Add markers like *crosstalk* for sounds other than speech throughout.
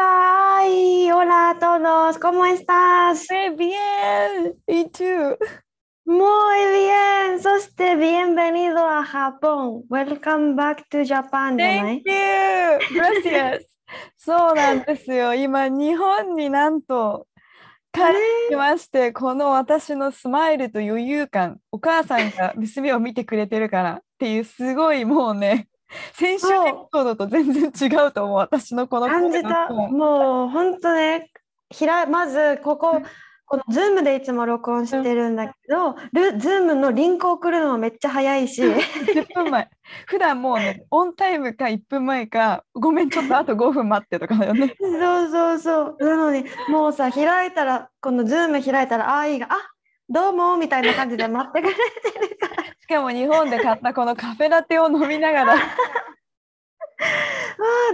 Hola, ay, hola a todos, ¿cómo estás? Muy bien! ¿Y tú? Muy bien, そして bienvenido a Japón. Welcome back to Japan Thank you! Gracias! そうなんですよ。今、日本になんと帰ってきまして、この私のスマイルと余裕感、お母さんが娘を見てくれてるからっていう、すごいもうね、*laughs* 先週のエピソードと全然違うと思う、私のこの感じた。もう本当ね、ひらまずここ、この Zoom でいつも録音してるんだけど、ル Zoom のリンク送るのもめっちゃ早いし、10分前。普段もうね、オンタイムか1分前か、ごめん、ちょっとあと5分待ってとかだよね。そうそうそう。なのに、もうさ、開いたら、この Zoom 開いたら、あーいいが、あどうもみたいな感じで待ってくれてるから。*laughs* しかも日本で買ったこのカフェラテを飲みながら、*laughs* あ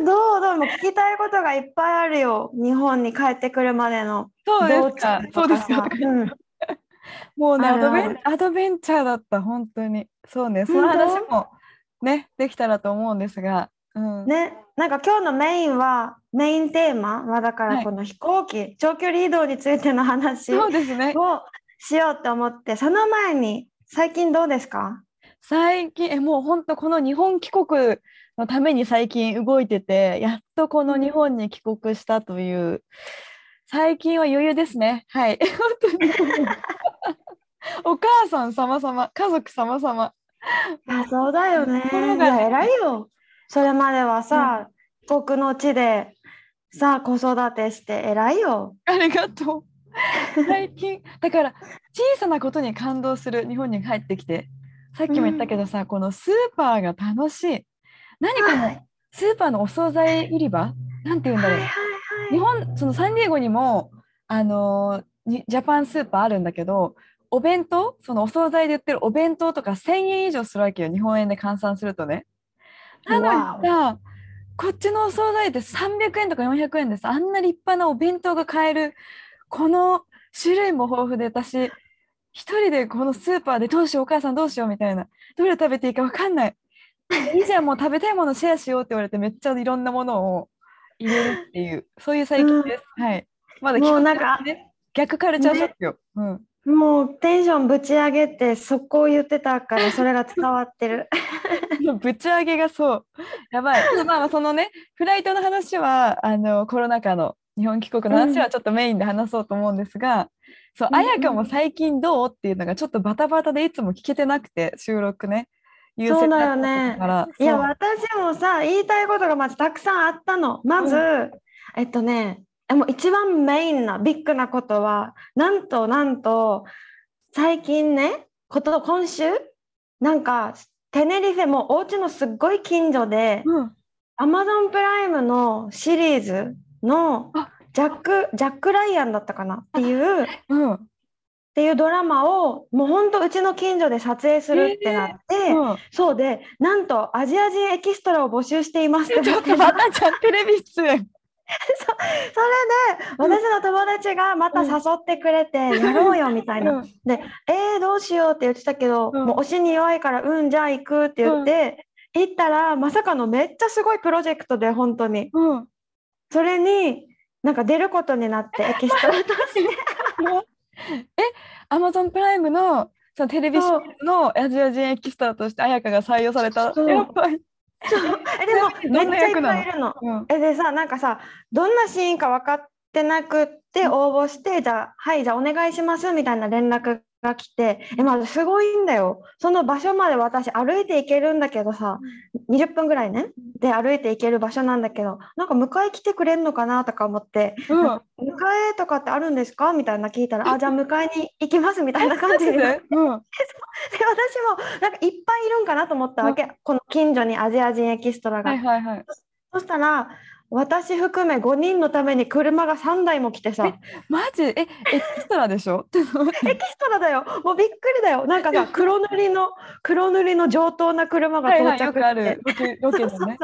ーどうどうも聞きたいことがいっぱいあるよ。日本に帰ってくるまでのそうで道すか中、そうですか。うん *laughs* もうね、アドベンアドベンチャーだった、本当に。そうね、その話もね、できたらと思うんですが、うん、ね、なんか今日のメインは、メインテーマはだかはいらこの飛行機、長距離移動についての話をそうですね。しようと思って、その前に最近どうですか？最近、えもう本当、この日本帰国のために最近動いてて、やっとこの日本に帰国したという、最近は余裕ですね。はい。本当に。お母さん様々、家族様々。いや、そうだよね。心が偉いよ。それまではさ、異国の地でさ、子育てして偉いよ。ありがとう。*laughs* 最近、だから小さなことに感動する日本に帰ってきて、さっきも言ったけどさ、このスーパーが楽しい。何このスーパーのお惣菜売り場？なんて言うんだろう。はい日本、そのサンディエゴにも、あのジャパンスーパーあるんだけど、お弁当、そのお惣菜で売ってるお弁当とか1000円以上するわけよ、日本円で換算するとね。なのにさ、こっちのお惣菜って300円とか400円でさ、あんな立派なお弁当が買える、この種類も豊富で、私、一人でこのスーパーでどうしよう、お母さんどうしようみたいな、どれ食べていいか分かんない。いいじゃん、もう食べたいものシェアしようって言われて、めっちゃいろんなものを入れるっていう、そういう最近です。はい。まだもうなんか逆カルチャーショックよ。うん。もうテンションぶち上げて、そこを言ってたから、それが伝わってる。*laughs* ぶち上げがそう。やばい。まあまあそのね、フライトの話は、あの、コロナ禍の日本帰国の話はちょっとメインで話そうと思うんですが、そう、うんうん彩香も最近どうっていうのがちょっとバタバタでいつも聞けてなくて、収録ね。優そうだよ先ね。いや、そう私もさ、言いたいことがまずたくさんあったの。まず、うえっとね、えもう一番メインなビッグなことは、なんとなんと、最近ね、こと今週、なんか、テネリフェもお家のすっごい近所で、うん。Amazon プライムのシリーズのあジャック、ジャック・ライアンだったかな？っていう、うん。っていうドラマを、もう本当うちの近所で撮影するってなって、うんそうで、なんとアジア人エキストラを募集していますってちょっとまたちゃんテレビ出演。*laughs* それで私の友達がまた誘ってくれてやろうよみたいな。うんで、えー、どうしようって言ってたけど、うんもう推しに弱いから、うん、じゃあ行くって言って、行ったらまさかのめっちゃすごいプロジェクトで本当に。うん。それになんか出ることになってエキストラとして。*laughs* え、アマゾンプライムのそのテレビシリそうーズのアジア人エキストラとして彩香が採用された。やばい。そうえでも *laughs* めっちゃいっぱいいるの。うん。えでさなんかさどんなシーンか分かってなくって応募して、じゃあはいじゃあお願いしますみたいな連絡が来てえまだすごいんだよその場所まで私歩いて行けるんだけどさ20分ぐらいねで歩いて行ける場所なんだけどなんか迎え来てくれるのかなとか思ってうん。迎えとかってあるんですか？みたいな聞いたらあじゃあ迎えに行きますみたいな感じでで私もうん。*laughs* なんかいっぱいいるんかなと思ったわけ、この近所にアジア人エキストラが。はいはいはい。そしたら私含め5人のために車が3台も来てさ。マジ？えエキストラでしょ？*laughs* *laughs* エキストラだよ。もうびっくりだよ。なんかさ *laughs* 黒塗りの黒塗りの上等な車が到着して、はいはい、よくある。ロケロケのね。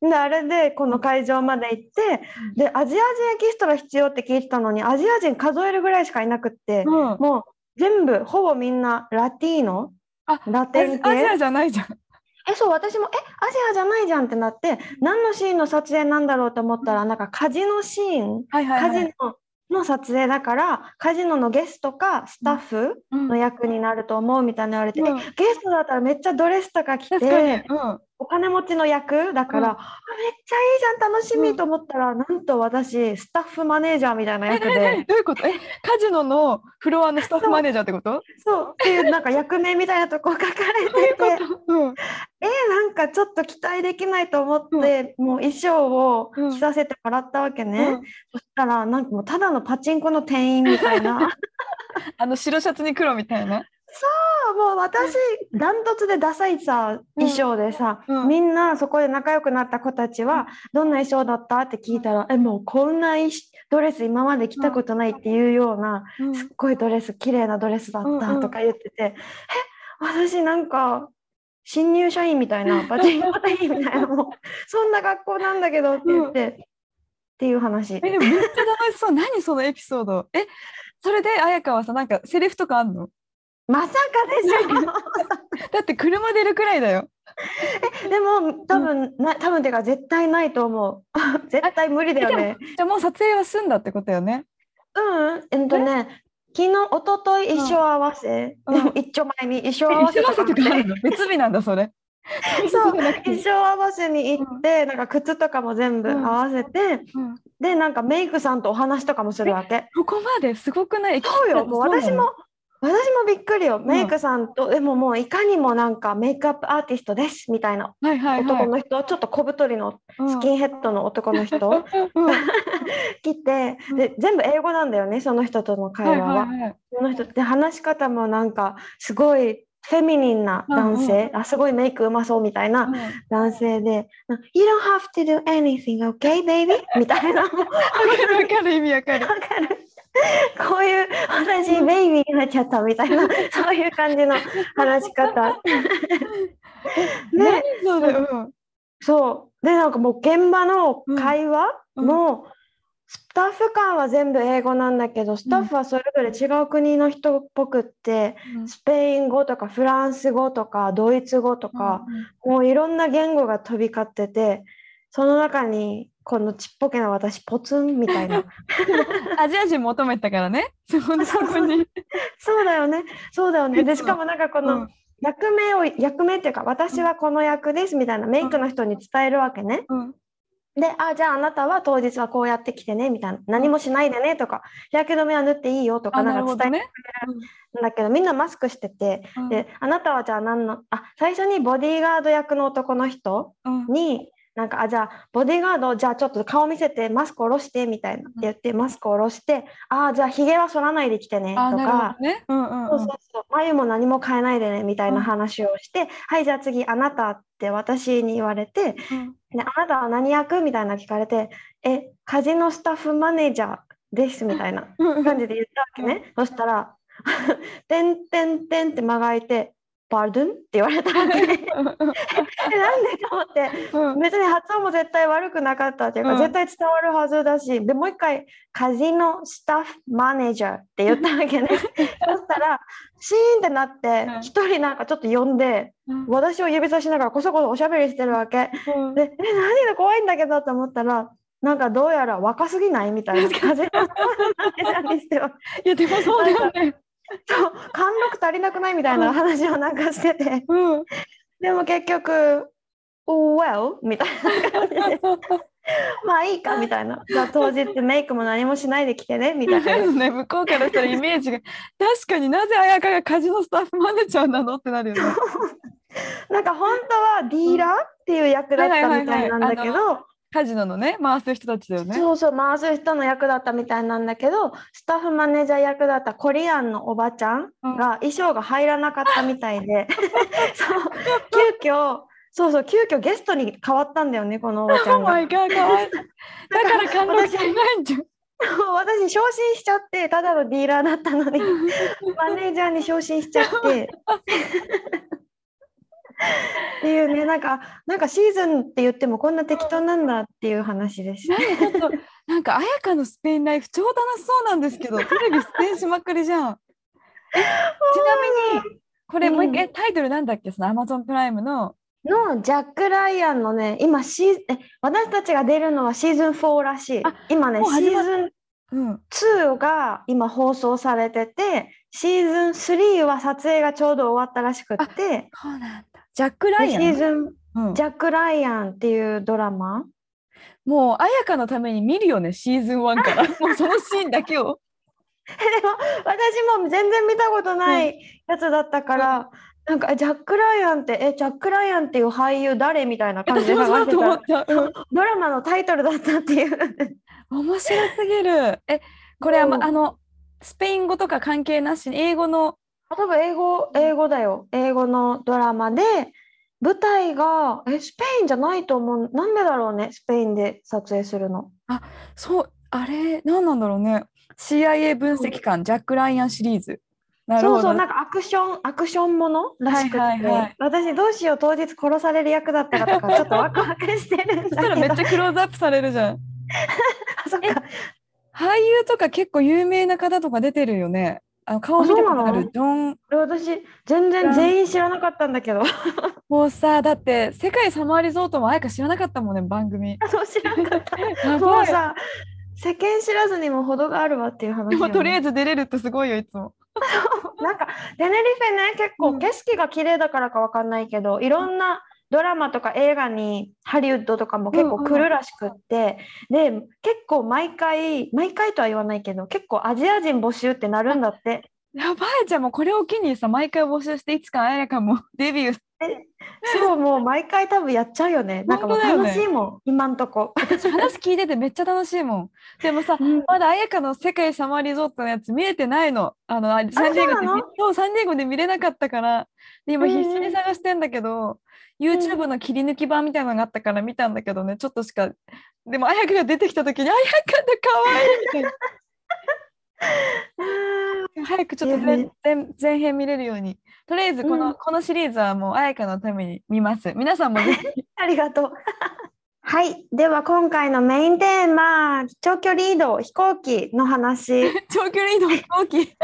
であれでこの会場まで行ってでアジア人エキストラ必要って聞いてたのにアジア人数えるぐらいしかいなくって、うん、もう全部ほぼみんなラティーノ？あラテン系？アジアじゃないじゃんえそう私もえアジアじゃないじゃんってなって何のシーンの撮影なんだろうと思ったらなんかカジノシーン、はいはいはい、カジノの撮影だからカジノのゲストかスタッフの役になると思うみたいな言われて、うん、ゲストだったらめっちゃドレスとか着て、うん、お金持ちの役だから、うん、めっちゃいいじゃん楽しみと思ったら、うん、なんと私スタッフマネージャーみたいな役で。どういうこと？えカジノのフロアのスタッフマネージャーってこと？そう。っていうなんか役名みたいなとこ書かれてて。うん、えなんかちょっと期待できないと思って、もう衣装を着させてもらったわけね、そしたらなんかもうただのパチンコの店員みたいな。*laughs* あの白シャツに黒みたいな。そうもう私ダントツでダサいさ衣装でさ、うん、みんなそこで仲良くなった子たちはどんな衣装だった？って聞いたらえもうこんなドレス今まで着たことないっていうような、すっごいドレス綺麗なドレスだったとか言ってて、え私なんか新入社員みたいな *laughs* パチンコ店員みたいなもうそんな学校なんだけどって言って、っていう話。えでもめっちゃ楽しそう。何そのエピソード。えそれで綾香はさなんかセリフとかあんの？まさかでしょ。*laughs* だって車出るくらいだよ。えでも多分、うん、な多分てか絶対ないと思う。絶対無理だよね。じゃあもう撮影は済んだってことよね。うん。えっとね昨日一昨日衣装合わせ、うん、一丁前に。衣装合わせとか。別日なんだそれ。そう。衣装合わせに行って、うん、なんか靴とかも全部合わせて、うん、でなんかメイクさんとお話とかもするわけ。ここまですごくない？そうよ。もう私も私もびっくりよ、メイクさんと、でももういかにもなんかメイクアップアーティストですみたいな。男の人、ちょっと小太りのスキンヘッドの男の人、が *laughs* *laughs* 来てで全部英語なんだよねその人との会話は。その人で話し方もなんかすごいフェミニンな男性、うんうん、あすごいメイクうまそうみたいな男性で「You don't have to do anything, okay, baby?」みたいな。*laughs* わかるわかる意味わかる。こういう私ベイビーになっちゃったみたいな *laughs* そういう感じの話し方。*laughs* ね、そうだそう。でなんかもう現場の会話も、スタッフ間は全部英語なんだけどスタッフはそれぞれ違う国の人っぽくって、うん、スペイン語とかフランス語とかドイツ語とか、うん、もういろんな言語が飛び交っててその中にこのちっぽけな私ポツンみたいな。アジア人求めたからね。そこに *laughs* そうだよね。そうだよね。でしかもなんかこの、役名を役名っていうか私はこの役ですみたいなメイクの人に伝えるわけね、うん、で、あ、じゃああなたは当日はこうやってきてね、みたいな。何もしないでねとか、日焼け止めは塗っていいよとか、なんか伝えてくれるんだけど、みんなマスクしてて、うん、で、あなたはじゃあ何の、あ、最初にボディーガード役の男の人に、なんかあじゃあボディーガードじゃあちょっと顔見せてマスク下ろしてみたいなって言ってマスク下ろしてああじゃあひげは剃らないできてねとか。眉も何も変えないでねみたいな話をして、うん、はいじゃあ次あなたって私に言われて、うん、であなたは何役みたいな聞かれてえカジノスタッフマネージャーですみたいな感じで言ったわけね、そしたら「*laughs* てんてんてん」って間が空いてパルドゥンって言われたわけなんでと思って、うん、別に発音も絶対悪くなかったっていうか、うん、絶対伝わるはずだしでもう一回カジノスタッフマネージャーって言ったわけね。そしたらシーンってなって一、うん、人なんかちょっと呼んで、私を指さしながらこそこそおしゃべりしてるわけ、でえ何が怖いんだけどと思ったらなんかどうやら若すぎないみたいな感じの *laughs* 話いやでもそうだよね。そう貫禄足りなくないみたいな話をなんかしてて、うん、でも結局「Well」みたいな感じで。まあいいかみたいな。じゃあ当日メイクも何もしないで来てねみたいな、*laughs* ね、向こうからしたらイメージが確かになぜ綾香がカジノスタッフマネージャーなのってなるよね。なんか本当はディーラーっていう役だったみたいなんだけど、カジノのね回す人たちだよねそうそう回す人の役だったみたいなんだけどスタッフマネージャー役だったコリアンのおばちゃんが衣装が入らなかったみたいで、*laughs* そう急遽そうそう、急遽ゲストに変わったんだよね、このおばちゃ Oh んが。my god *laughs* だから貫禄じゃないんじゃん。私、昇進しちゃって、ただのディーラーだったのに、*laughs* マネージャーに昇進しちゃって。っていうね、なんか、なんかシーズンって言ってもこんな適当なんだっていう話でした。なんかちょっとなんか彩香のスペインライフ超楽しそうなんですけどテレビしまくりじゃん。えちなみにこれもう一回タイトルなんだっけ？そのアマゾンプライムののジャック・ライアンのね、今シーえ、私たちが出るのはシーズン4らしいあ。今ね、シーズンうん2が今放送されてて、シーズン3は撮影がちょうど終わったらしくって、そうなんだ。ジャック・ラでイアン、シーズン、うん。ジャック・ライアンっていうドラマ？もう彩香のために見るよねシーズン1から。*laughs* もうそのシーンだけを。でも私も全然見たことないやつだったから、なんかえジャック・ライアンってえジャック・ライアンっていう俳優誰みたいな感じで探してとた。*laughs* ドラマのタイトルだったっていう。面白すぎる。えこれは、まうんあのスペイン語とか関係なしに英語のあ多分英語英語だよ。英語のドラマで舞台がえスペインじゃないと思う。なんでだろうねスペインで撮影するの。そうあれ何なんだろうね。CIA 分析官ジャック・ライアンシリーズ。なるほど。そうそうなんかアクションアクションものらしくて、はいはいはい。私どうしよう当日殺される役だったらとか *laughs* ちょっとワクワクしてるんそしたらだけどめっちゃクローズアップされるじゃん。*laughs* あそっか。俳優とか結構有名な方とか出てるよね。あの顔見たことある？ジョン私全然全員知らなかったんだけど。もうさだって世界サマーリゾートもあやか知らなかったもんね番組。そう知らなかった。もうさ世間知らずにも程があるわっていう話よね。でもとりあえず出れるってすごいよいつも。*laughs* なんかテネリフェね結うん。構景色が綺麗だからかわかんないけど、いろんなドラマとか映画にハリウッドとかも結構来るらしくって、で結構毎回毎回とは言わないけど結構アジア人募集ってなるんだって。やばいじゃんもうこれを機にさ毎回募集していつかあやかも。*laughs* デビュー。そうもう毎回多分やっちゃうよね。なんかもう楽しいもん、今んとこ、私話聞いててめっちゃ楽しいもん。*laughs* でもさうん。まだあやかの世界サマーリゾートのやつ見れてないの。あのあサンディエゴでそうなの？見そうサンディエゴで見れなかったから。で今うんうん。必死に探してんだけど、YouTube の切り抜き版みたいなのがあったから見たんだけどね。ちょっとしかでもあやかが出てきた時にあやかって可愛いみたいな。*laughs* 早くちょっと全ね。全前編見れるように。とりあえずこの,、うん。このシリーズはもうあやかのために見ます。皆さんもぜひ。*laughs* ありがとう。*laughs* はい、では今回のメインテーマ長距離移動飛行機の話。長距離移動飛行機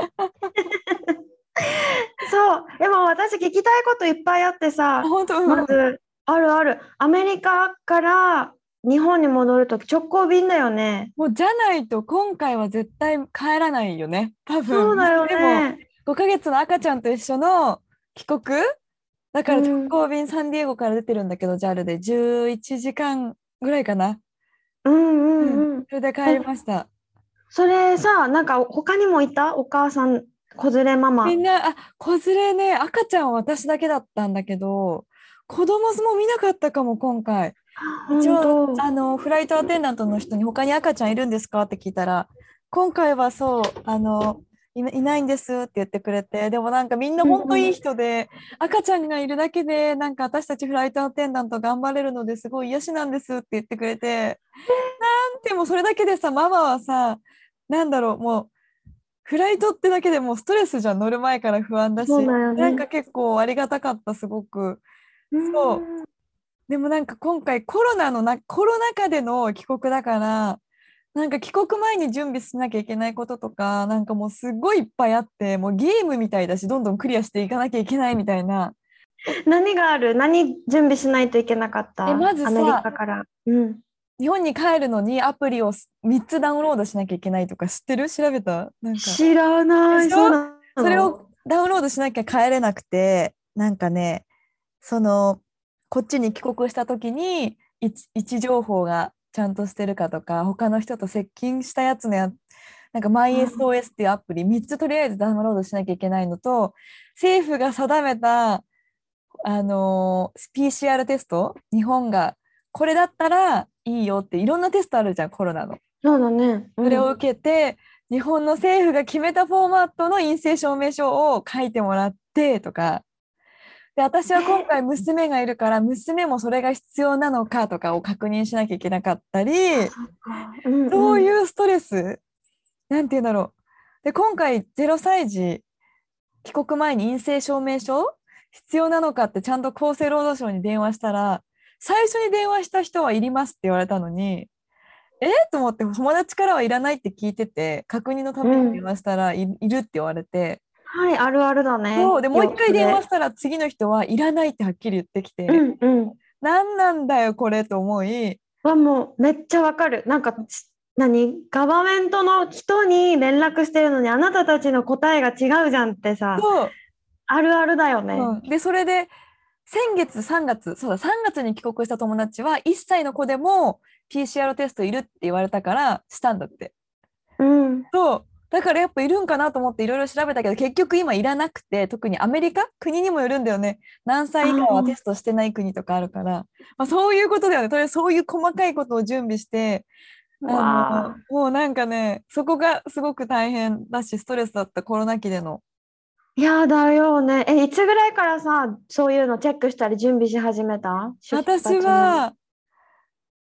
*laughs* そうでも私聞きたいこといっぱいあってさあ本当、うんまずあるあるアメリカから日本に戻るとき直行便だよね。もうじゃないと今回は絶対帰らないよね。多分。そうだよでもね。5ヶ月の赤ちゃんと一緒の帰国？だからうん直行便サンディエゴから出てるんだけど、JAL で11時間ぐらいかな。うんうんうん。それで帰りました。それさなんか他にもいた？お母さん子連れママ。みんな、あ、子連れね、赤ちゃんは私だけだったんだけど、子供も見なかったかも、今回。本一応当あのフライトアテンダントの人に他に赤ちゃんいるんですかって聞いたら今回はそうあのいないないんですって言ってくれてでもなんかみんな本当いい人で、赤ちゃんがいるだけでなんか私たちフライトアテンダント頑張れるのですごい癒しなんですって言ってくれてなんてもうそれだけでさママはさなんだろうもうフライトってだけでもうストレスじゃん乗る前から不安だし。ね。なんか結構ありがたかったすごく。そう。でもなんか今回コロナのなコロナ禍での帰国だからなんか帰国前に準備しなきゃいけないこととかなんかもうすごいいっぱいあってもうゲームみたいだしどんどんクリアしていかなきゃいけないみたいな。何がある？何準備しないといけなかった？えまずさアメリカから。うん。日本に帰るのにアプリを3つダウンロードしなきゃいけないとか知ってる？調べた？なんか。知らない。そうなの。それをダウンロードしなきゃ帰れなくてなんかねそのこっちに帰国した時に位置位置情報がちゃんとしてるかとか他の人と接近したやつのやなんか MySOS っていうアプリ3つとりあえずダウンロードしなきゃいけないのと政府が定めたあのー PCR テスト？日本が。これだったらいいよっていろんなテストあるじゃんコロナの。そうだね。うん。それを受けて、日本の政府が決めたフォーマットの陰性証明書を書いてもらってとか。で私は今回娘がいるから娘もそれが必要なのかとかを確認しなきゃいけなかったりうんそういうストレス。なんて言うんだろう。で今回0歳児帰国前に陰性証明書必要なのかってちゃんと厚生労働省に電話したら最初に電話した人はいりますって言われたのにえと思って友達からはいらないって聞いてて確認のために電話したらい,、いるって言われてはい、あるあるだね。そうでもう一回電話よしたら次の人はいらないってはっきり言ってきて、うんうん。何なんだよこれと思いはもうめっちゃわかる。なんかし何？ガバメントの人に連絡してるのにあなたたちの答えが違うじゃんってさあるあるだよね。うん、でそれで先月3月そうだ3月に帰国した友達は1歳の子でも PCR テストいるって言われたからしたんだって。うん。そう。だからやっぱいるんかなと思っていろいろ調べたけど結局今いらなくて特にアメリカ？国にもよるんだよね。何歳以下はテストしてない国とかあるから、まあ、そういうことだよね。とりあえずそういう細かいことを準備してあわのもうなんかねそこがすごく大変だしストレスだったコロナ期でのいやだよね。え、いつぐらいからさ、そういうのチェックしたり準備し始めた？私のは、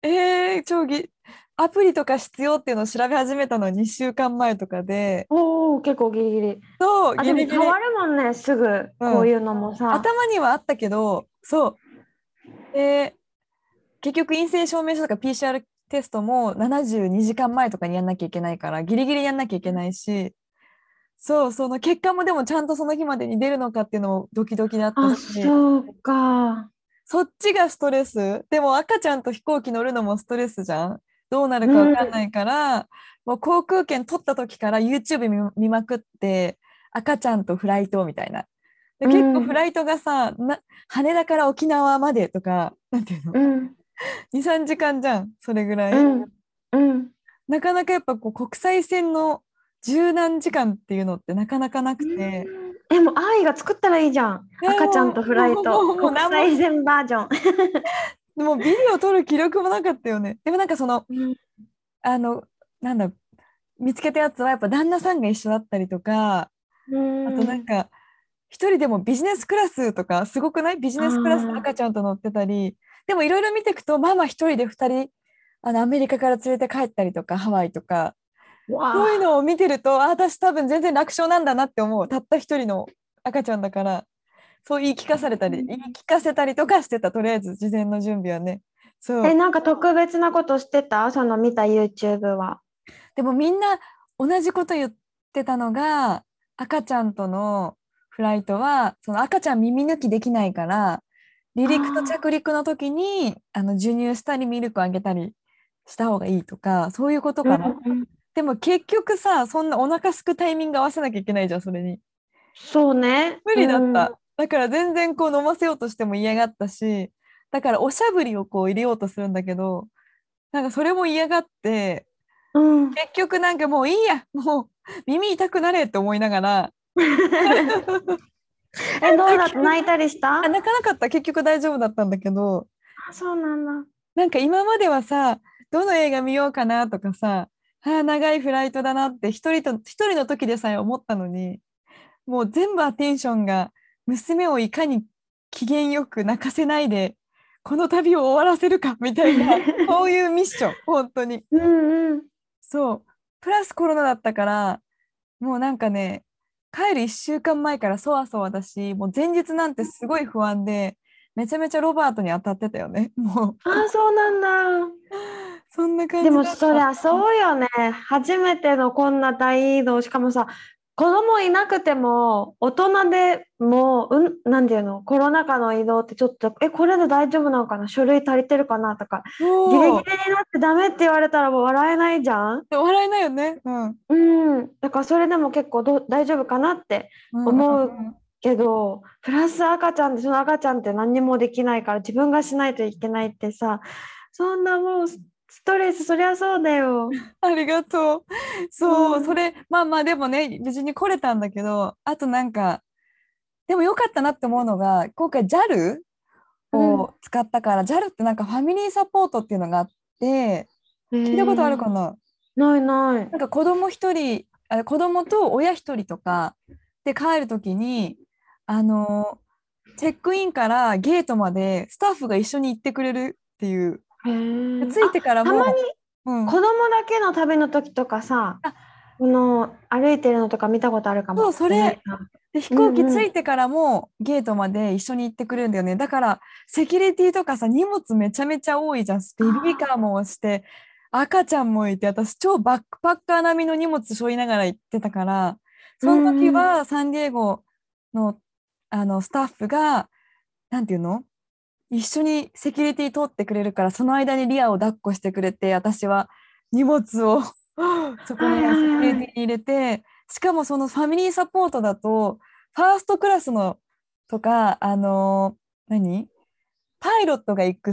えー、超ぎアプリとか必要っていうのを調べ始めたのは2週間前とかで、おお、結構ギリギリ。そう、あ、でもギリギリ変わるもんね、すぐ、こういうのもさ。頭にはあったけど、そう。で、結局陰性証明書とか PCR テストも72時間前とかにやんなきゃいけないから、ギリギリやんなきゃいけないし、そう、その結果もでもちゃんとその日までに出るのかっていうのもドキドキだっあ、たし、そうか。そっちがストレス。でも赤ちゃんと飛行機乗るのもストレスじゃん。どうなるかわかんないから、もう航空券取った時から YouTube 見見まくって、赤ちゃんとフライトみたいな。でうん結構フライトがさ、な羽田から沖縄までとか、なんていうの、うん、2、3時間じゃん、それぐらい。うん、うん。なかなかやっぱこう国際線の十何時間っていうのってなかなかなくて。え、もう愛が作ったらいいじゃん。赤ちゃんとフライト。うもう国際線バージョン。でもビデオ撮る気力もなかったよね。でもなんかその、*laughs* あの、なんだ、見つけたやつはやっぱ旦那さんが一緒だったりとか、あとなんか、一人でもビジネスクラスとか、すごくない？ビジネスクラスの赤ちゃんと乗ってたり、でもいろいろ見ていくと、ママ一人で二人、あのアメリカから連れて帰ったりとか、ハワイとか、わそういうのを見てると、あ、私多分全然楽勝なんだなって思う。たった一人の赤ちゃんだから、そう言い聞かされたり、うん言い聞かせたりとかしてた、とりあえず事前の準備はね。そう。え、なんか特別なことしてた？その見た YouTube は。でもみんな同じこと言ってたのが赤ちゃんとのフライトはその赤ちゃん耳抜きできないから離陸と着陸の時にあの授乳したりミルクあげたりした方がいいとかそういうことかな、うんでも結局さそんなお腹すくタイミング合わせなきゃいけないじゃんそれに。そうね。無理だった、うん。だから全然こう飲ませようとしても嫌がったしだからおしゃぶりをこう入れようとするんだけどなんかそれも嫌がってうん。結局なんかもういいやもう耳痛くなれって思いながら。*laughs* え、どうだった？泣いたりした？あ泣かなかった。結局大丈夫だったんだけど。あそうなんだ。なんか今まではさどの映画見ようかなとかさあー長いフライトだなって一人と一人の時でさえ思ったのにもう全部アテンションが娘をいかに機嫌よく泣かせないでこの旅を終わらせるかみたいな *laughs* そういうミッション本当にうんうん。そうプラスコロナだったからもうなんかね帰る1週間前からそわそわだしもう前日なんてすごい不安でめちゃめちゃロバートに当たってたよねもうあ、そうなんだ。*laughs* そんな感じでもそりゃそうよね。初めてのこんな大移動。しかもさ、子供いなくても、大人でもう、うん、なんていうの、コロナ禍の移動ってちょっと、え、これで大丈夫なのかな？書類足りてるかな？とか、ギリギリになってダメって言われたらもう笑えないじゃん？笑えないよねうんうん。だからそれでも結構ど大丈夫かなって思うけど、プラス赤ちゃんって、その赤ちゃんって何にもできないから自分がしないといけないってさ、そんなもうスストレス、そりゃそうだよ。*laughs* ありがとう。そう、うん。それまあまあでもね無事に来れたんだけどあとなんかでもよかったなって思うのが今回 JAL を使ったから、JAL ってなんかファミリーサポートっていうのがあって聞いたことあるかな、ないない。なんか子供一人あ子供と親一人とかで帰るときにあのチェックインからゲートまでスタッフが一緒に行ってくれるっていうへー。着いてからもあたまにうん、子供だけの旅の時とかさあ、この歩いてるのとか見たことあるかも。そうそれ。で飛行機うんうん。着いてからもゲートまで一緒に行ってくれるんだよね。だからセキュリティとかさ荷物めちゃめちゃ多いじゃん。ベビーカーもして赤ちゃんもいて私超バックパッカー並みの荷物背負いながら行ってたからその時はサンディエゴのあのスタッフがなんていうの？一緒にセキュリティ通ってくれるからその間にリアを抱っこしてくれて私は荷物を *laughs* そこにセキュリティに入れてしかもそのファミリーサポートだとファーストクラスのとかあの何？パイロットが行く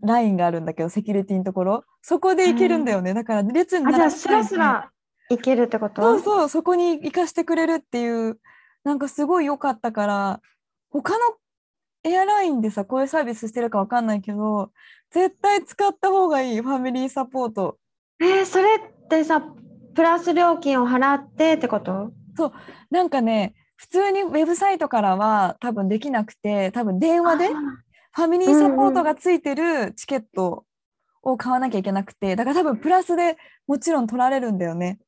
ラインがあるんだけどセキュリティのところ。そこで行けるんだよね。だから列にあ、じゃあ並スラスラ行けるってこと？そうそうそこに行かしてくれるっていうなんかすごい良かったから他のエアラインでさこういうサービスしてるかわかんないけど絶対使った方がいいファミリーサポート。えーそれってさ、プラス料金を払ってってこと？なんかね普通にウェブサイトからは多分できなくて多分電話でファミリーサポートがついてるチケットを買わなきゃいけなくてだから多分プラスでもちろん取られるんだよね。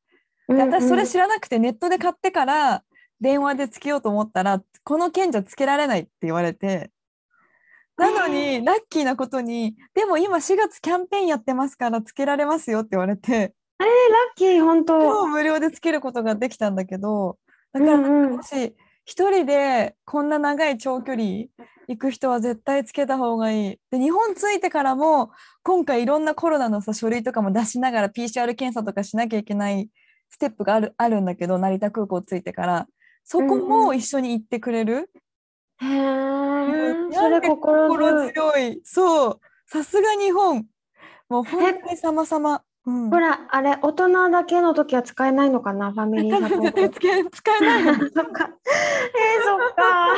で私それ知らなくてネットで買ってから電話でつけようと思ったらこの券じゃつけられないって言われてなのにラッキーなことにでも今4月キャンペーンやってますからつけられますよって言われてラッキー、本当。超無料でつけることができたんだけどだからうんうんもし一人でこんな長い長距離行く人は絶対つけた方がいい。で日本着いてからも今回いろんなコロナのさ書類とかも出しながら PCR 検査とかしなきゃいけないステップがあるあるんだけど成田空港着いてからそこも一緒に行ってくれる、へうんえ、それ心強い。そうさすが日本もう本当に様々。うん、ほら、あれ、大人だけの時は使えないのかな、ファミリーサポート。使えないの？*laughs* そっか。えー、そっか。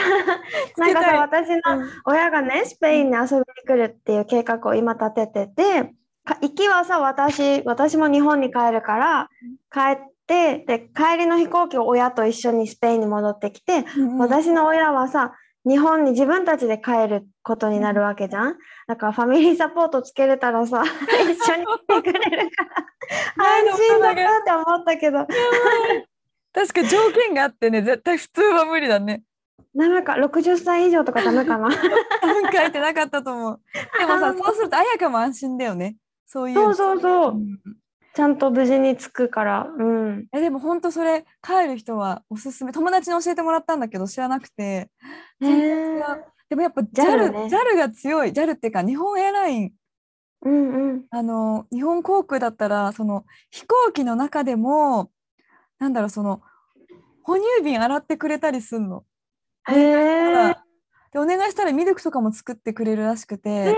なんかさ、私の親がね、スペインに遊びに来るっていう計画を今立ててて、か行きはさ、私、私も日本に帰るから、帰って、で、帰りの飛行機を親と一緒にスペインに戻ってきて、うんうん私の親はさ、日本に自分たちで帰ることになるわけじゃん？だからファミリーサポートつけれたらさ、*laughs* 一緒に来てくれるから、安心だなって思ったけど、確か条件があってね絶対普通は無理だね。ダメか、60歳以上とかダメかな？書いてなかったと思う。でもさ *laughs* そうすると彩香も安心だよね。そういう。そうそうそうう。んちゃんと無事に着くから。うん。えでも本当それ帰る人はおすすめ友達に教えてもらったんだけど知らなくてへ全然違ーうでもやっぱ JAL JAL, ね JAL が強い JAL っていうか日本エアラインうんうん。あの日本航空だったらその飛行機の中でもなんだろうその哺乳瓶洗ってくれたりすんの。へえ。でお願いしたらミルクとかも作ってくれるらしくて、へー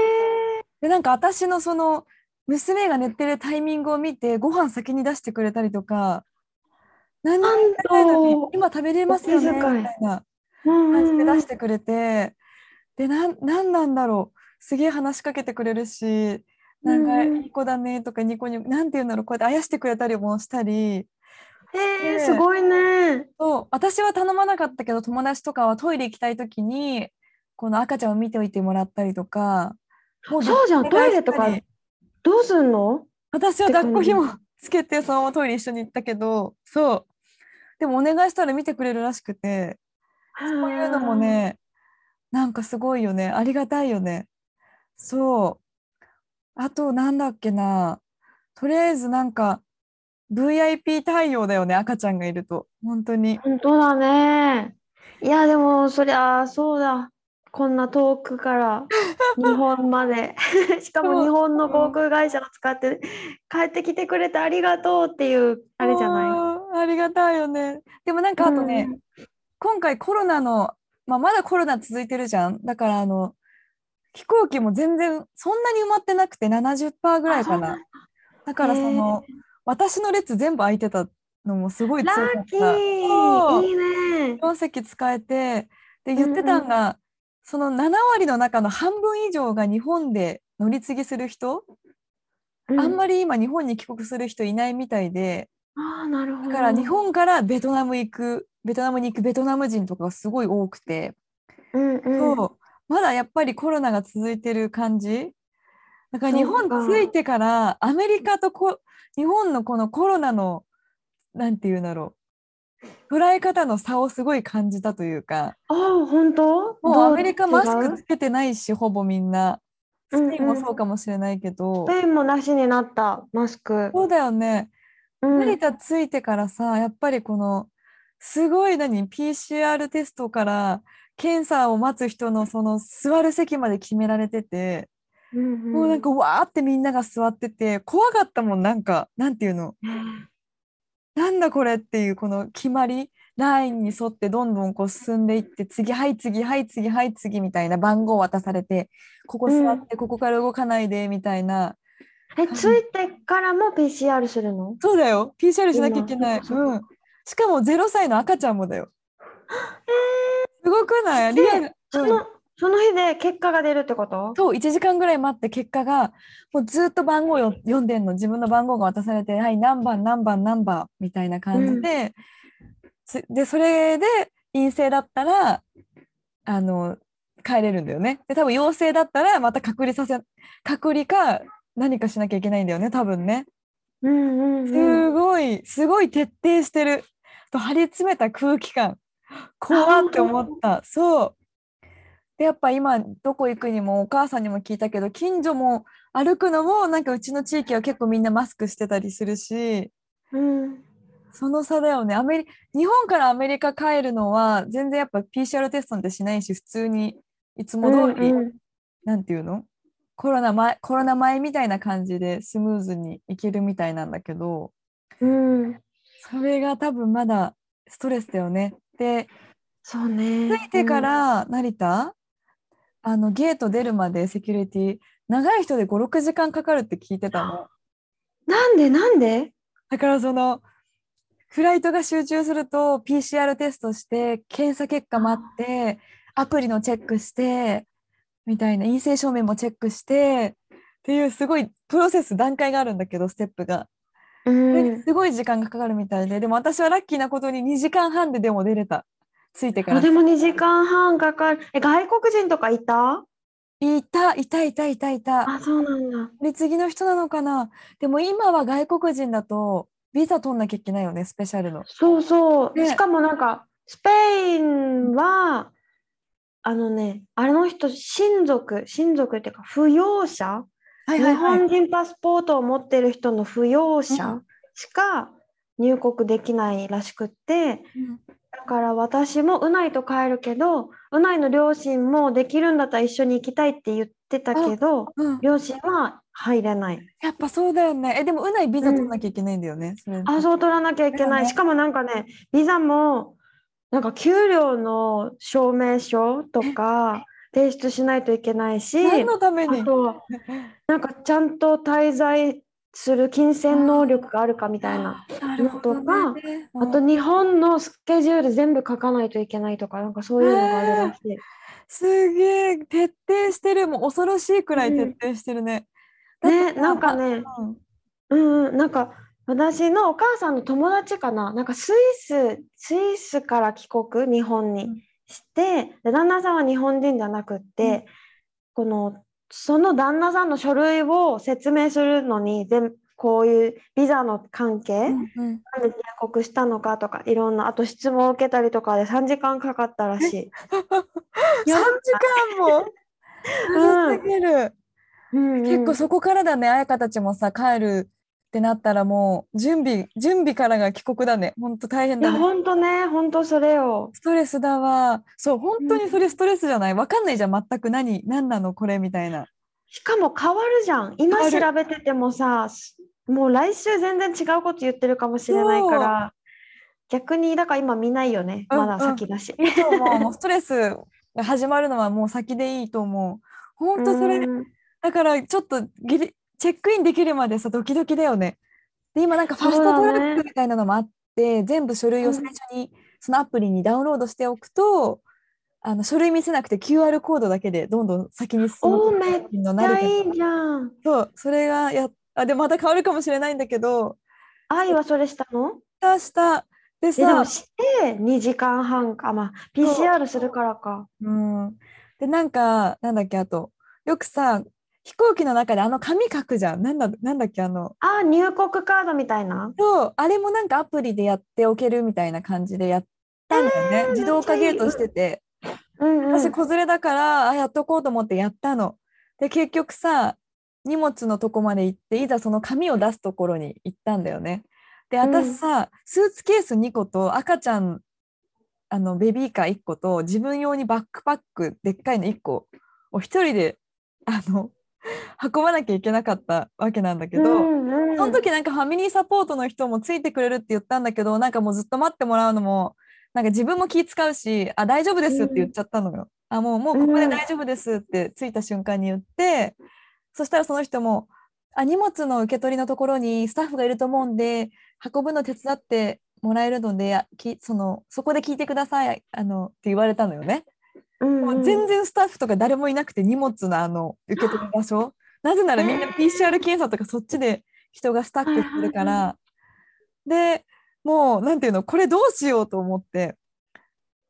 でなんか私のその娘が寝てるタイミングを見てご飯先に出してくれたりとか何にもないのに今食べれますよねみたいなうん感じで出してくれて、でなんなんなんだろう。すげえ話しかけてくれるしなんかうんいい子だねとかニコニコなんて言うんだろう。こうやってあやしてくれたりもしたり。へえ、すごいね。そう。私は頼まなかったけど友達とかはトイレ行きたい時にこの赤ちゃんを見ておいてもらったりとかもそうじゃん。トイレとかどうすんの？私は抱っこ紐つけてそのままトイレ一緒に行ったけどそう。でもお願いしたら見てくれるらしくてそういうのもねなんかすごいよね。ありがたいよね。そう。あとなんだっけな。とりあえずなんか VIP 対応だよね赤ちゃんがいると。本当に。本当だね。いや、でも、そりゃ、そうだ。こんな遠くから *laughs* 日本まで。*laughs* しかも日本の航空会社を使って帰ってきてくれてありがとうっていう、あれじゃない？いありがたいよね。でもなんかあとね、今回コロナの、まあ、まだコロナ続いてるじゃん。だからあの飛行機も全然そんなに埋まってなくて70%ぐらいかな。だ。からその私の列全部空いてたのもすごい強かった。ラッキー。いいね。4席使えてで言ってたんが、その7割の中の半分以上が日本で乗り継ぎする人、あんまり。り今日本に帰国する人いないみたいでああ、なるほど。だから日本からベトナム行くベトナムに行くベトナム人とかがすごい多くてううんうん。そうまだやっぱりコロナが続いてる感じだから日本着いてからアメリカとこ日本のこのコロナのなんていうんだろう捉え方の差をすごい感じたというか。ああ、本当？もうアメリカマスクつけてないしほぼみんな。スペインもそうかもしれないけど、スペインもなしになった、マスク。そうだよね。うん。成田着いてからさやっぱりこのすごい何 PCR テストから検査を待つ人のその座る席まで決められてて、うんうん。もうなんかわーってみんなが座ってて怖かったもん。なんかなんていうの？なんだこれっていうこの決まりラインに沿ってどんどんこう進んでいって次はい次はい次はい次みたいな番号渡されてここ座ってここから動かないでみたいな、え、ついてからも PCR するのそうだよ PCR しなきゃいけない、うん、しかも0歳の赤ちゃんもだよすごくないリアル、うんその、その日で結果が出るってこと？そう1時間ぐらい待って結果がもうずっと番号よ読んでんの。自分の番号が渡されてはい何番何番何番みたいな感じで、つでそれで陰性だったらあの帰れるんだよね。で多分陽性だったらまた隔離させ隔離か何かしなきゃいけないんだよね多分ね。うんうんうん。すごいすごい徹底してる。と張り詰めた空気感。怖って思った。そうでやっぱ今どこ行くにもお母さんにも聞いたけど近所も歩くのもなんかうちの地域は結構みんなマスクしてたりするしうん。その差だよねアメリ日本からアメリカ帰るのは全然やっぱ PCR テストなんてしないし普通にいつも通り、うんうんなんていうの？コロナ前コロナ前みたいな感じでスムーズにいけるみたいなんだけどうん。それが多分まだストレスだよね。でそうね。着いてから成田、あのゲート出るまでセキュリティ長い人で56時間かかるって聞いてたの。*gasps* なんでなんで？だからそのフライトが集中すると PCR テストして検査結果待ってアプリのチェックしてみたいな陰性証明もチェックしてっていうすごいプロセス段階があるんだけどステップが。すごい時間がかかるみたいで、でも私はラッキーなことに2時間半ででも出れた。着いてから。あでも2時間半かかる。え、外国人とかいた？いた、いた、いた、いた、いた。あ、そうなんだ。で、次の人なのかな？でも今は外国人だと、ビザ取んなきゃいけないよね、スペシャルの。そうそう。ねしかもなんか、スペインは、あのね、あの人、親族、親族っていうか、扶養者、はい日本人パスポートを持ってる人の扶養者しか入国できないらしくって、だから私もうないと帰るけど、うないの両親もできるんだったら一緒に行きたいって言ってたけど、うん、両親は入れない。やっぱそうだよね。え、でも、うないビザ取んなきゃいけないんだよね。それあ、そう取らなきゃいけない。ねしかもなんかね、ビザも、なんか給料の証明書とか提出しないといけないし、何のために？あとは、なんかちゃんと滞在する金銭能力があるかみたいな。なるほどね。あと日本のスケジュール全部書かないといけないとか、なんかそういうのがあるらしい。すげえ、徹底してる。もう恐ろしいくらい徹底してるね。だってね、なんかね、うんうんうん、なんか私のお母さんの友達かな、なんかスイス、スイスから帰国、日本にうんして、で旦那さんは日本人じゃなくって、うんこの、その旦那さんの書類を説明するのに、全こういうビザの関係、うんうん。なんで入国したのかとか、いろんな、あと質問を受けたりとかで3時間かかったらしい。3 *laughs* 時間も？*laughs* うん。うん結構そこからだね。彩香たちもさ帰るってなったらもう準備準備からが帰国だね。ほんと大変だね。ほんとね、ほんとそれよ。ストレスだわ。そう本当にそれストレスじゃない。わかんないじゃん。全く何何なのこれみたいな。しかも変わるじゃん。今調べててもさ、すもう来週全然違うこと言ってるかもしれないから、逆に、だから今見ないよね。うんまだ先だし。うもう *laughs* ストレスが始まるのはもう先でいいと思う。本当それうん。だからちょっとギリチェックインできるまでさドキドキだよね。で今なんかファストトラックみたいなのもあって、全部書類を最初にそのアプリにダウンロードしておくと、あの書類見せなくて QR コードだけでどんどん先に進むのち慣れてるゃいいじゃん。そうそれがやあでもまた変わるかもしれないんだけど愛はそれしたの？明日でえでもさ、して2時間半か。まあ、PCR するからか。うん、でなんかなんだっけあとよくさ飛行機の中であの紙書くじゃん。なんだなんだっけあの。あ、入国カードみたいな？そう。あれもなんかアプリでやっておけるみたいな感じでやったんだよね、えー自動化ゲートしてて。うんうん。私子連れだからあやっとこうと思ってやったの。で結局さ荷物のとこまで行っていざその紙を出すところに行ったんだよね。でうん。私さ、スーツケース2個と赤ちゃんあのベビーカー1個と自分用にバックパックでっかいの1個を一人であの *laughs* 運ばなきゃいけなかったわけなんだけど、うんうんその時なんかファミリーサポートの人もついてくれるって言ったんだけどなんかもうずっと待ってもらうのもなんか自分も気使うしあ大丈夫ですって言っちゃったのよ。あもうもうここで大丈夫ですって着いた瞬間に言って、そしたらその人もあ荷物の受け取りのところにスタッフがいると思うんで運ぶの手伝ってもらえるのでそのそこで聞いてくださいあのって言われたのよね。うんもう全然スタッフとか誰もいなくて荷物のあの受け取る場所。*laughs* なぜならみんな PCR 検査とかそっちで人がスタックしてるかはいらでもうなんていうのこれどうしようと思って。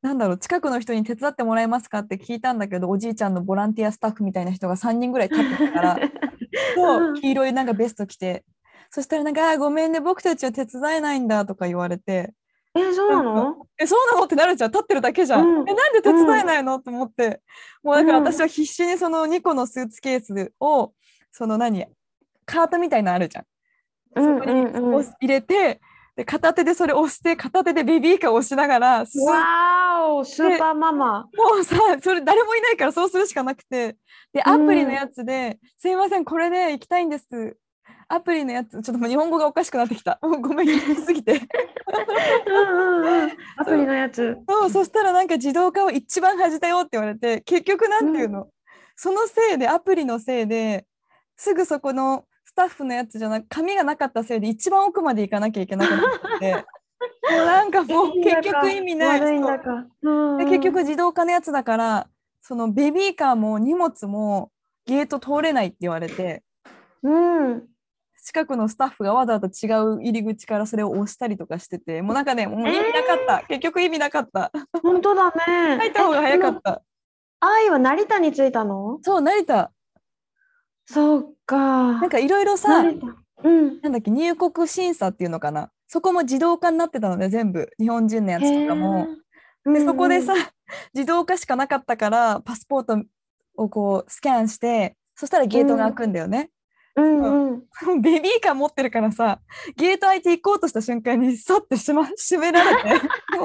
なんだろう近くの人に手伝ってもらえますかって聞いたんだけどおじいちゃんのボランティアスタッフみたいな人が3人ぐらい立ってたから。*laughs* そう黄色いなんかベスト着て。そしたらなんかごめんね僕たちは手伝えないんだとか言われてえ、そうなの？えそうなの？ってなるじゃん。立ってるだけじゃん、うん。えなんで手伝えないの、って思って。もうだからうん。私は必死にその2個のスーツケースをその何？カートみたいなのあるじゃん。うんそこにうん。うん押し入れてで片手でそれ押して片手でベビーカーを押しながら進んわーお、スーパーママ。もうさそれ誰もいないからそうするしかなくて。でアプリのやつで「すいませんこれで行きたいんです」アプリのやつちょっともう日本語がおかしくなってきた。も *laughs* うごめん言いすぎて。うんうんうん。アプリのやつ。そうそしたらなんか自動化を一番恥じたよって言われて結局なんていうの、そのせいでアプリのせいですぐそこのスタッフのやつじゃなく紙がなかったせいで一番奥まで行かなきゃいけなくなって。*laughs* もうなんかもう結局意味ない悪いで結局自動化のやつだからそのベビーカーも荷物もゲート通れないって言われて。うん。近くのスタッフがわざわざ違う入り口からそれを押したりとかしててもうなんかねもう意味なかった、結局意味なかった本当だね。入った方が早かえ。った愛は成田に着いたの？そう成田そうか。なんかいろいろさ。うん。なんだっけ入国審査っていうのかなそこも自動化になってたので全部日本人のやつとかも。へーでそこでさ、うん自動化しかなかったからパスポートをこうスキャンしてそしたらゲートが開くんだよね。うんうん。ベビーカー持ってるからさゲート開いて行こうとした瞬間にさってしま閉められて *laughs*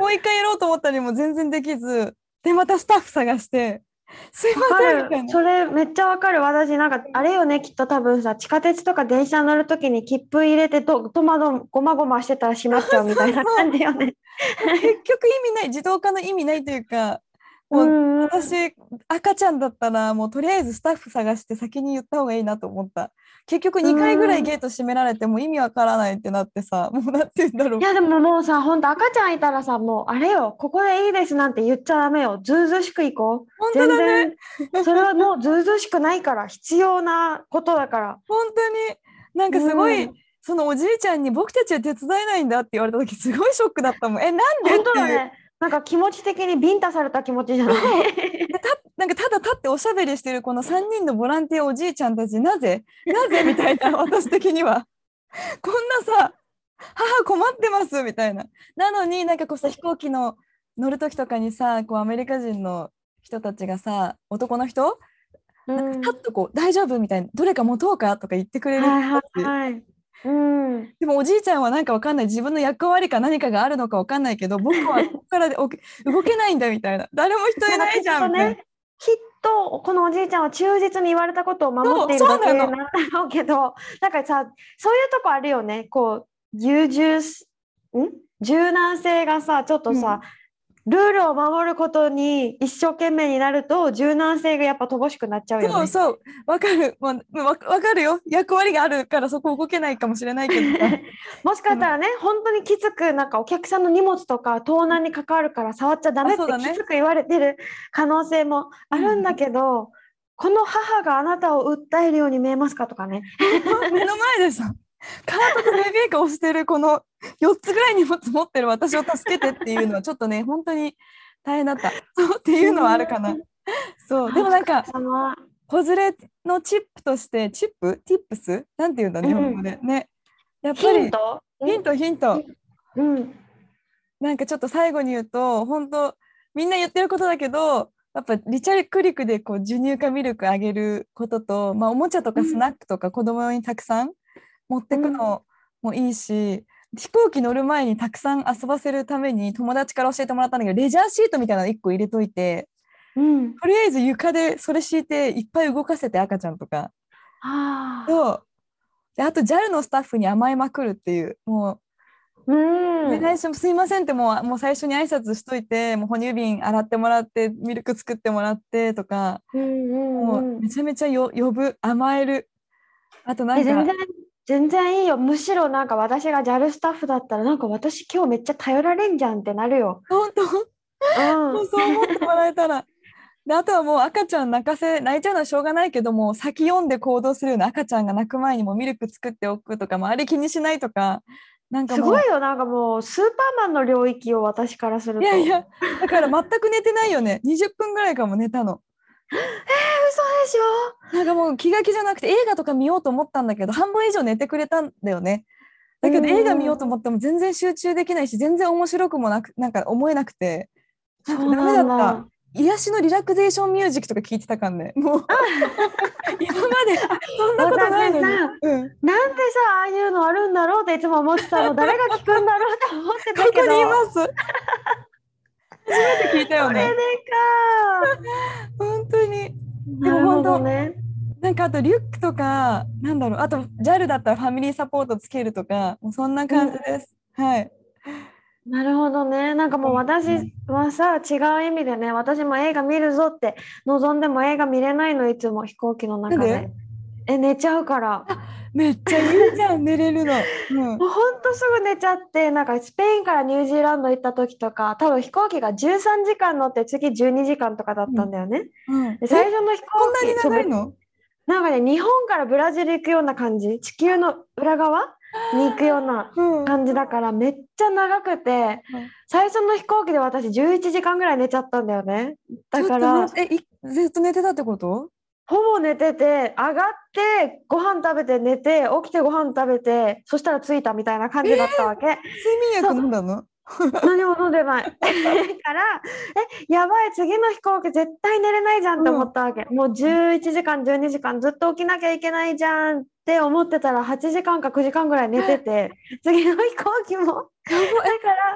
もう一回やろうと思ったりも全然できずでまたスタッフ探して「すいま。せん」みたいな。それめっちゃわかる。私なんかあれよね、きっと多分さ、地下鉄とか電車乗るときに切符入れてと戸惑ごまごましてたら閉まっちゃうみたいな感じよね。結局意味ない自動化の意味ないというかもう私赤ちゃんだったらもうとりあえずスタッフ探して先に言った方がいいなと思った。結局2回ぐらいゲート閉められても意味わからないってなってさ *laughs* もうなんて言うんだろう。いやでももうさ、ほんと赤ちゃんいたらさ、もうあれよ、ここでいいですなんて言っちゃダメよ。ずうずうしくいこう。本当だね。それはもうずうずうしくないから、必要なことだから。本当に。なんかすごい、うん。そのおじいちゃんに僕たちは手伝えないんだって言われた時すごいショックだったもん。えなんでってだね。なんか気持ち的にビンタされた気持ちじゃない？*laughs* なんかただ立っておしゃべりしてるこの3人のボランティアおじいちゃんたちなぜ？*laughs* なぜみたいな私的にはこんなさ母困ってますみたいななのになんかこうさ飛行機の乗る時とかにさこうアメリカ人の人たちがさ男の人？なんかパッとこう「大丈夫?」みたいな「どれか持とうか?」とか言ってくれるはいはい。うん。でもおじいちゃんはなんかわかんない。自分の役割か何かがあるのかわかんないけど僕はここからで動けないんだみたいな。誰も人いないじゃんみたいな。ね、きっとこのおじいちゃんは忠実に言われたことを守っているだけなんなだろうけどなんかさそういうとこあるよね。こう優柔すん？柔軟性がさちょっとさ、ルールを守ることに一生懸命になると柔軟性がやっぱ乏しくなっちゃうよね。そうそう。わかる、まあ、わわかるよ。役割があるからそこ動けないかもしれないけど。さ *laughs* もしかしたらね、本当にきつくなんかお客さんの荷物とか盗難に関わるから触っちゃダメってきつく言われてる可能性もあるんだけど、この母があなたを訴えるように見えますかとかね。*laughs* 目の前でさカートとベビーカーをしてるこの4つぐらい荷物持ってる私を助けてっていうのはちょっとね *laughs* 本当に大変だった。そうっていうのはあるかな。そう。でもなんか子連れのチップとしてチップ？ティップス？なんて言うんだ日本語で、ね。やっぱりヒント？ヒントヒント。うん。なんかちょっと最後に言うと本当みんな言ってることだけどやっぱリチャリクリクでこう授乳かミルクあげることと、まあ、おもちゃとかうんスナックとか子供にたくさん持ってくのもいいし、飛行機乗る前にたくさん遊ばせるために友達から教えてもらったんだけどレジャーシートみたいなの1個入れといてうん。とりあえず床でそれ敷いていっぱい動かせて赤ちゃんとかああ。そうであと JAL のスタッフに甘えまくるっていうもううん。お願いします。すいませんってもうもう最初に挨拶しといて、もう哺乳瓶洗ってもらって、ミルク作ってもらってとか、うんうんもう。うんめちゃめちゃよ呼ぶ、甘える。あとなんかえ全然、全然いいよ。むしろなんか私が JAL スタッフだったらなんか私今日めっちゃ頼られんじゃんってなるよ。本当、うんもうそう思ってもらえたら。*laughs* であとはもう赤ちゃん泣かせ泣いちゃうのはしょうがないけども先読んで行動するような赤ちゃんが泣く前にもミルク作っておくとか周り気にしないとかなんかすごいよ。なんかもうスーパーマンの領域を私からすると。いやいやだから全く寝てないよね20分ぐらいかも寝たのえー、嘘でしょ？なんかもう気が気じゃなくて映画とか見ようと思ったんだけど半分以上寝てくれたんだよね。だけど映画見ようと思っても全然集中できないし全然面白くもなくなんか思えなくてなんかダメだった。癒しのリラクゼーションミュージックとか聞いてたからね。もう *laughs* 今までそんなことないのに。うん、なんでさああいうのあるんだろうっていつも思ってたの誰が聞くんだろうって思ってたけどここにいます。初めて聞いたよね。本当に。かなるほどねなんかあとリュックとかなんだろうあと JAL だったらファミリーサポートつけるとかもうそんな感じです。はい。なるほどねなんかもう私はさ違う意味でね私も映画見るぞって望んでも映画見れないのいつも飛行機の中でで？え寝ちゃうからめっちゃいいじゃん寝れるの。*laughs* うん。もうほんとすぐ寝ちゃってなんかスペインからニュージーランド行った時とか多分飛行機が13時間乗って次12時間とかだったんだよね。うん、で最え初の飛こんなに長いの？なんかね日本からブラジル行くような感じ。地球の裏側に行くようなうん、感じだからめっちゃ長くてうん。最初の飛行機で私11時間ぐらい寝ちゃったんだよね。だからえいずっと寝てたってこと？ほぼ寝てて上がってご飯食べて寝て起きてご飯食べてそしたら着いたみたいな感じだったわけ。睡眠薬飲んだの？何も飲んでない。*laughs* からえやばい次の飛行機絶対寝れないじゃんって思ったわけ。もう11時間12時間ずっと起きなきゃいけないじゃんって思ってたら8時間か9時間ぐらい寝てて *laughs* 次の飛行機もだから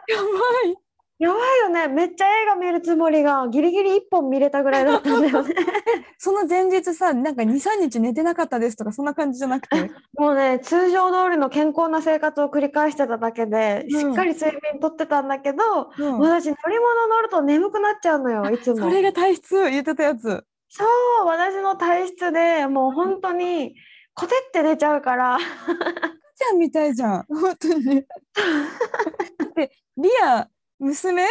やばいやばいよね。めっちゃ映画見るつもりがギリギリ1本見れたぐらいだったんだよね。*laughs* その前日さなんか23日寝てなかったですとかそんな感じじゃなくて？*laughs* もうね通常通りの健康な生活を繰り返してただけで、うん。しっかり睡眠とってたんだけど、うん。私乗り物乗ると眠くなっちゃうのよいつも。それが体質？言ってたやつ。そう私の体質でもう本当にコテって寝ちゃうから。*laughs* ちゃんみたいじゃん。本当に。でリア娘？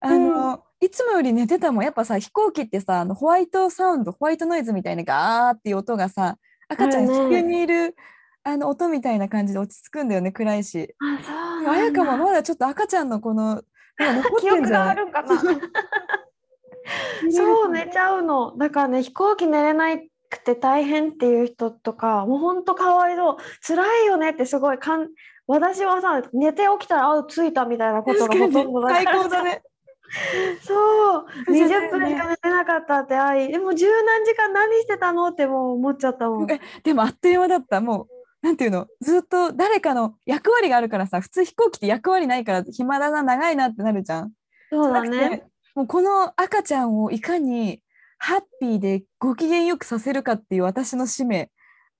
あの、いつもより寝てたもん。やっぱさ飛行機ってさあのホワイトサウンドホワイトノイズみたいなガーっていう音がさ赤ちゃん地球にいるあの音みたいな感じで落ち着くんだよね暗いし。あそうあやかもまだちょっと赤ちゃんのこの今残ってんじゃないがあるんかな。*laughs* そう寝ちゃうの。だからね飛行機寝れないくて大変っていう人とかもうほんとかわいそう。辛いよねってすごいかん私はさ寝て起きたらあ着いたみたいなことがほとんどだ最高だね。*laughs* そう。そうじゃない20分しか寝てなかったってあいでも十何時間何してたの？ってもう思っちゃったもん。えでもあっという間だった。もうなんていうの？ずっと誰かの役割があるからさ。普通飛行機って役割ないから暇だな長いなってなるじゃん。そうだね。もうこの赤ちゃんをいかにハッピーでご機嫌よくさせるかっていう私の使命。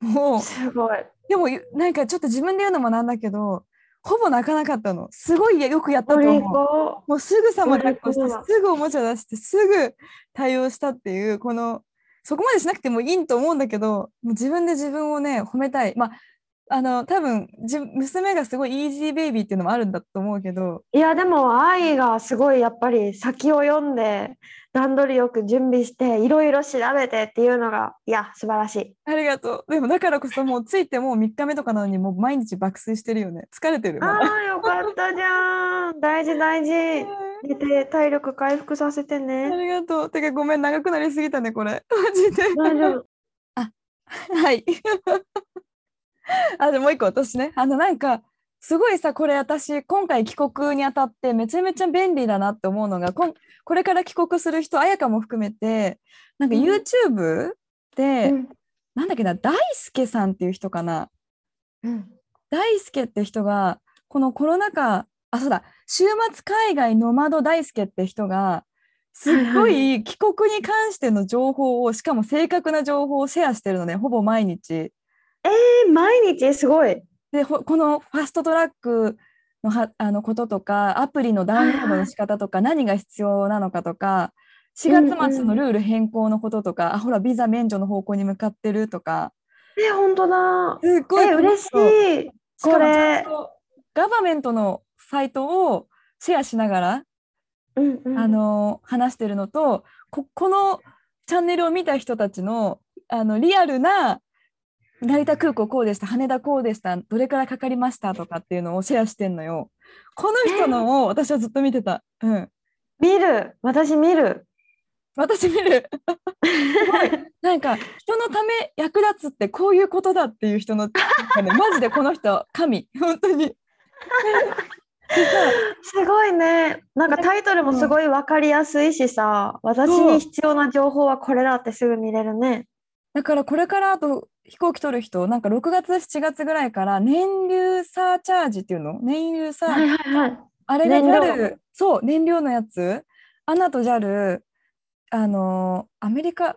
もうすごい。でもなんかちょっと自分で言うのもなんだけどほぼ泣かなかったのすごいよくやったと思う。口。もうすぐさま抱っこしてすぐおもちゃ出してすぐ対応したっていうこのそこまでしなくてもいいと思うんだけどもう自分で自分をね褒めたいまああの多分じ娘がすごいイージーベイビーっていうのもあるんだと思うけど。いやでも愛がすごいやっぱり先を読んで段取りよく準備していろいろ調べてっていうのがいや素晴らしい。ありがとう。でもだからこそもうついてもう3日目とかなのにもう毎日爆睡してるよね。疲れてるまだ。ああよかったじゃん。大事大事。*laughs* 寝て体力回復させてあね。りがとう。てかごめん長くなりすぎたねこれ。マジで。大丈夫。*laughs* はい。あ、でもう一個私ね、あのなんか、すごいさ、これ私、今回帰国にあたってめちゃめちゃ便利だなって思うのが、こんこれから帰国する人、彩香も含めて、なんかうん。YouTube で、うん。なんだっけな、大輔さんっていう人かな。うん。大輔って人が、このコロナ禍、あ、そうだ、週末海外ノマド大輔って人が、すっごはい。帰国に関しての情報を、しかも正確な情報をシェアしてるのね、ほぼ毎日。え毎日すごい。でほこのファストトラックのはあのこととかアプリのダウンロードの仕方とか何が必要なのかとか4月末のルール変更のこととか、あほらビザ免除の方向に向かってるとかえ本当だ。すっごいえ嬉しい。これガバメントのサイトをシェアしながら、うんうんあの話してるのとここのチャンネルを見た人たちのあのリアルな成田空港こうでした羽田こうでしたどれくらいかかりましたとかっていうのをシェアしてんのよ。この人のを私はずっと見てた。うん、見る私見る。私見る。*laughs* すごいなんか人のため役立つってこういうことだっていう人の、ね、マジでこの人神本当に。すごいね。なんかタイトルもすごいわかりやすいしさ、私に必要な情報はこれだってすぐ見れるね。だからこれからあと飛行機取る人なんか6月7月ぐらいから燃油サーチャージっていうの？燃油サー、はいはいはい。あれが JAL そう燃料のやつ。アナと JAL あのーアメリカ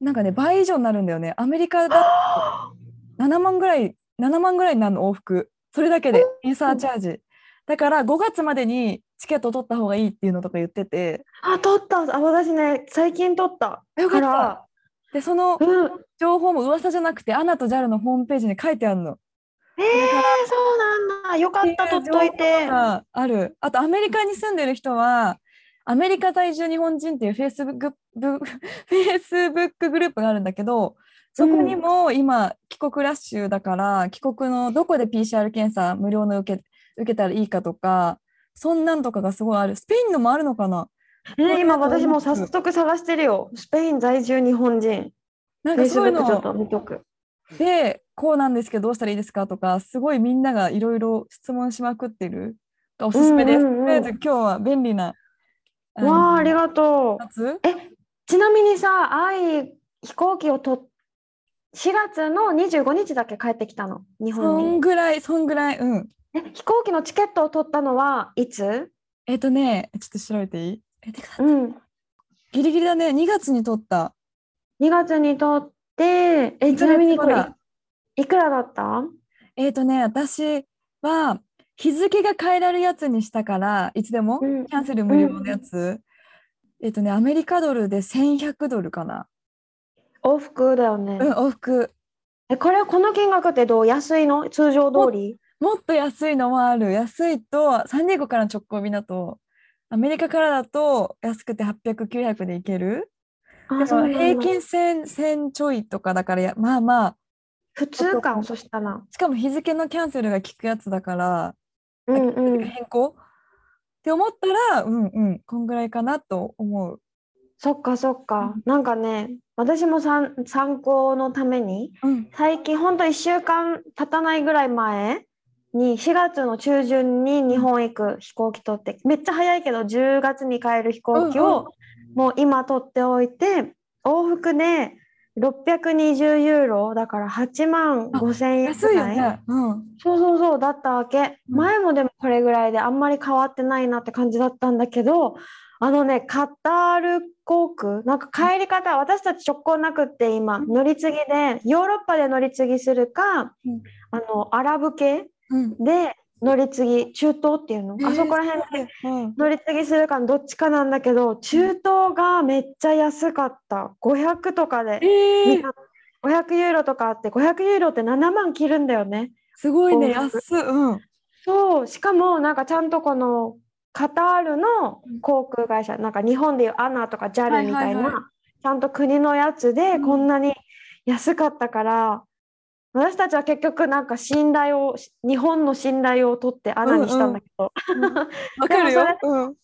なんかね倍以上になるんだよね。アメリカだと *gasps* 7万ぐらい7万ぐらいになるの往復。それだけでインサーチャージ。だから5月までにチケット取った方がいいっていうのとか言ってて。あ、撮った。あ、私ね、最近撮った。よかったでそのうん。情報も噂じゃなくてアナと JAL のホームページに書いてあるの。えー、そうなんだ。よかった、撮っといて。がある。あとアメリカに住んでる人はアメリカ在住日本人っていうフェイスブックブ *laughs* フェイスブックグループがあるんだけどそこにも今帰国ラッシュだから帰国のどこで PCR 検査無料の受け受けたらいいかとかそんなんとかがすごいあるスペインのもあるのかなえー今私も早速探してるよ。スペイン在住日本人。なんかそういう Facebook ちょっとの見とく。でこうなんですけどどうしたらいいですか？とかすごいみんながいろいろ質問しまくってるがおすすめです。とりあえず今日は便利なあわあ、ありのがとう。やつ？ちなみにさ、愛飛行機をと4月の25日だけ帰ってきたの、日そ本に。んぐらい、そんぐらい、うん。え飛行機のチケットを取ったのはいつ？えっ、とね、ちょっと調べていい？えてかうん。ギリギリだね、2月に取った。2月に取って、え、二ちなみにこれいくらだった？えっ、とね、私は日付が変えられるやつにしたから、いつでも、うんキャンセル無料のやつ。えっ、とね、アメリカドルで1100ドルかな。往復だよね。うん、往復。え、これ、この金額ってどう？安いの？通常通り？もっと安いのもある。安いと、サンディエゴからの直行便だと、アメリカからだと安くて800、900でいける。あ、でも平均1000、1000ちょいとかだからや、まあまあ、普通か、そしたら。しかも日付のキャンセルが効くやつだから、うんうん。変更？って思ったら、うんうん、こんぐらいかなと思う。そっかそっか。なんかね、私もさん参考のために、うん、最近ほんと1週間経たないぐらい前に4月の中旬に日本行く飛行機取ってめっちゃ早いけど10月に帰る飛行機うんをもう今取っておいて往復で620ユーロだから8万あ5千円安い。ぐらいよね。うん。そうそうそうだったわけ。うん。前もでもこれぐらいであんまり変わってないなって感じだったんだけどあのねカタール航空なんか帰り方私たち直行なくって今うん。乗り継ぎでヨーロッパで乗り継ぎするかうん。あのアラブ系うん。で乗り継ぎ中東っていうの？あそこら辺でうん、乗り継ぎするかのどっちかなんだけど中東がめっちゃ安かった。500とかでえー。見た。500ユーロとかあって500ユーロって7万切るんだよね。すごいね、安い。うん。そう。しかもなんかちゃんとこのカタールの航空会社なんか日本でいうアナとか JAL みたいな、ちゃんと国のやつでうん。こんなに安かったから、私たちは結局なんか信頼を日本の信頼を取ってアナにしたんだけど、*laughs* わかるよで。うん。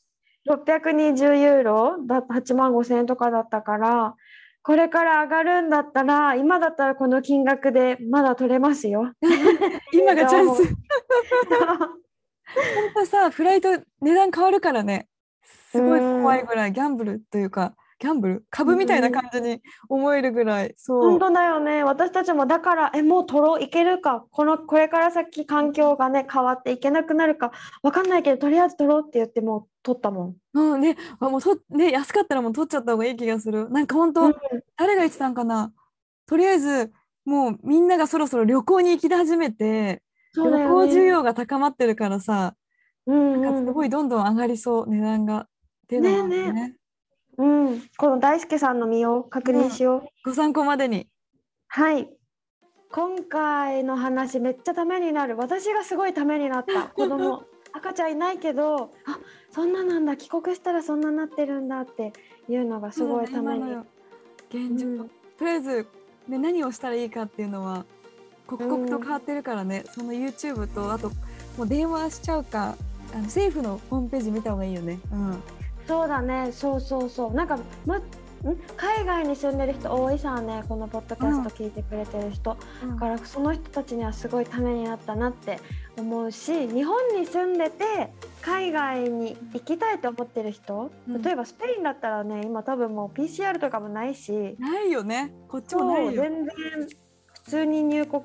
620ユーロだ8万5千円とかだったからこれから上がるんだったら今だったらこの金額でまだ取れますよ。*laughs* 今がチャンス。い *laughs* 本当さ、フライト値段変わるからね。すごい怖いぐらい、ギャンブルというか、ギャンブル？株みたいな感じに思えるぐらい。そう。本当だよね私たちもだからえもう取ろういけるか？このこれから先環境がね変わっていけなくなるか？わかんないけどとりあえず取ろうって言ってもう取ったもん。うんね、あもうとね安かったらもう取っちゃった方がいい気がする。なんか本当、うん誰が言ってたんかな？とりあえずもうみんながそろそろ旅行に行き始めて、そうだ旅行需要が高まってるからさ、うんなんかすごいどんどん上がりそう値段が。ねえね。うんうん、この大輔さんの身を確認しよう。ご参考までに。はい。今回の話めっちゃためになる。私がすごいためになった。*laughs* 子供赤ちゃんいないけど、あそんななんだ帰国したらそんななってるんだっていうのがすごいために。今の現状、うんとりあえず、ね、何をしたらいいかっていうのは刻々と変わってるからね、その YouTube とあともう電話しちゃうかあの政府のホームページ見た方がいいよね。うんそうだね。そうそうそう。なんかまん？海外に住んでる人多いさね。このポッドキャスト聞いてくれてる人。だからその人たちにはすごいためになったなって思うし日本に住んでて海外に行きたいと思ってる人、うん例えばスペインだったらね今多分もう PCR とかもないしないよねこっちもそないよ。う全然普通に入国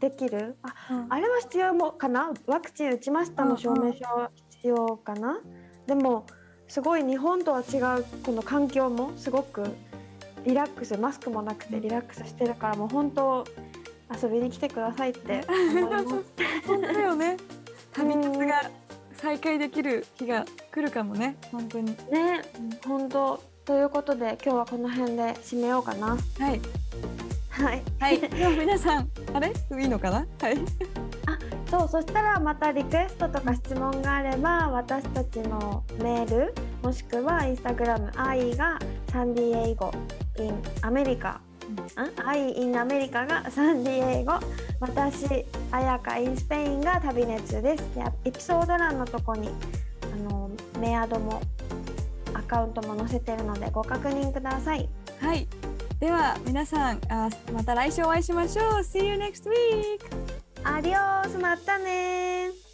できるあうんあれは必要もかな？ワクチン打ちましたの証明書は必要かな、でもすごい日本とは違うこの環境もすごくリラックスマスクもなくてリラックスしてるからもう本当遊びに来てくださいって思います。本当だよね。旅活が再開できる日が来るかもね本当に。ね本当ということで今日はこの辺で締めようかな。はいはい、はい。で *laughs* は皆さんあれ？いいのかな？はい。そうそしたらまたリクエストとか質問があれば私たちのメールもしくはインスタグラム愛がサンディエイゴ in アメリカ、ん、愛 in アメリカがサンディエイゴ。私あやか in スペインが旅熱です。でエピソード欄のとこにあのメアドもアカウントも載せてるのでご確認ください。はい。では皆さんあまた来週お会いしましょう。See you next week! アディオースまたねー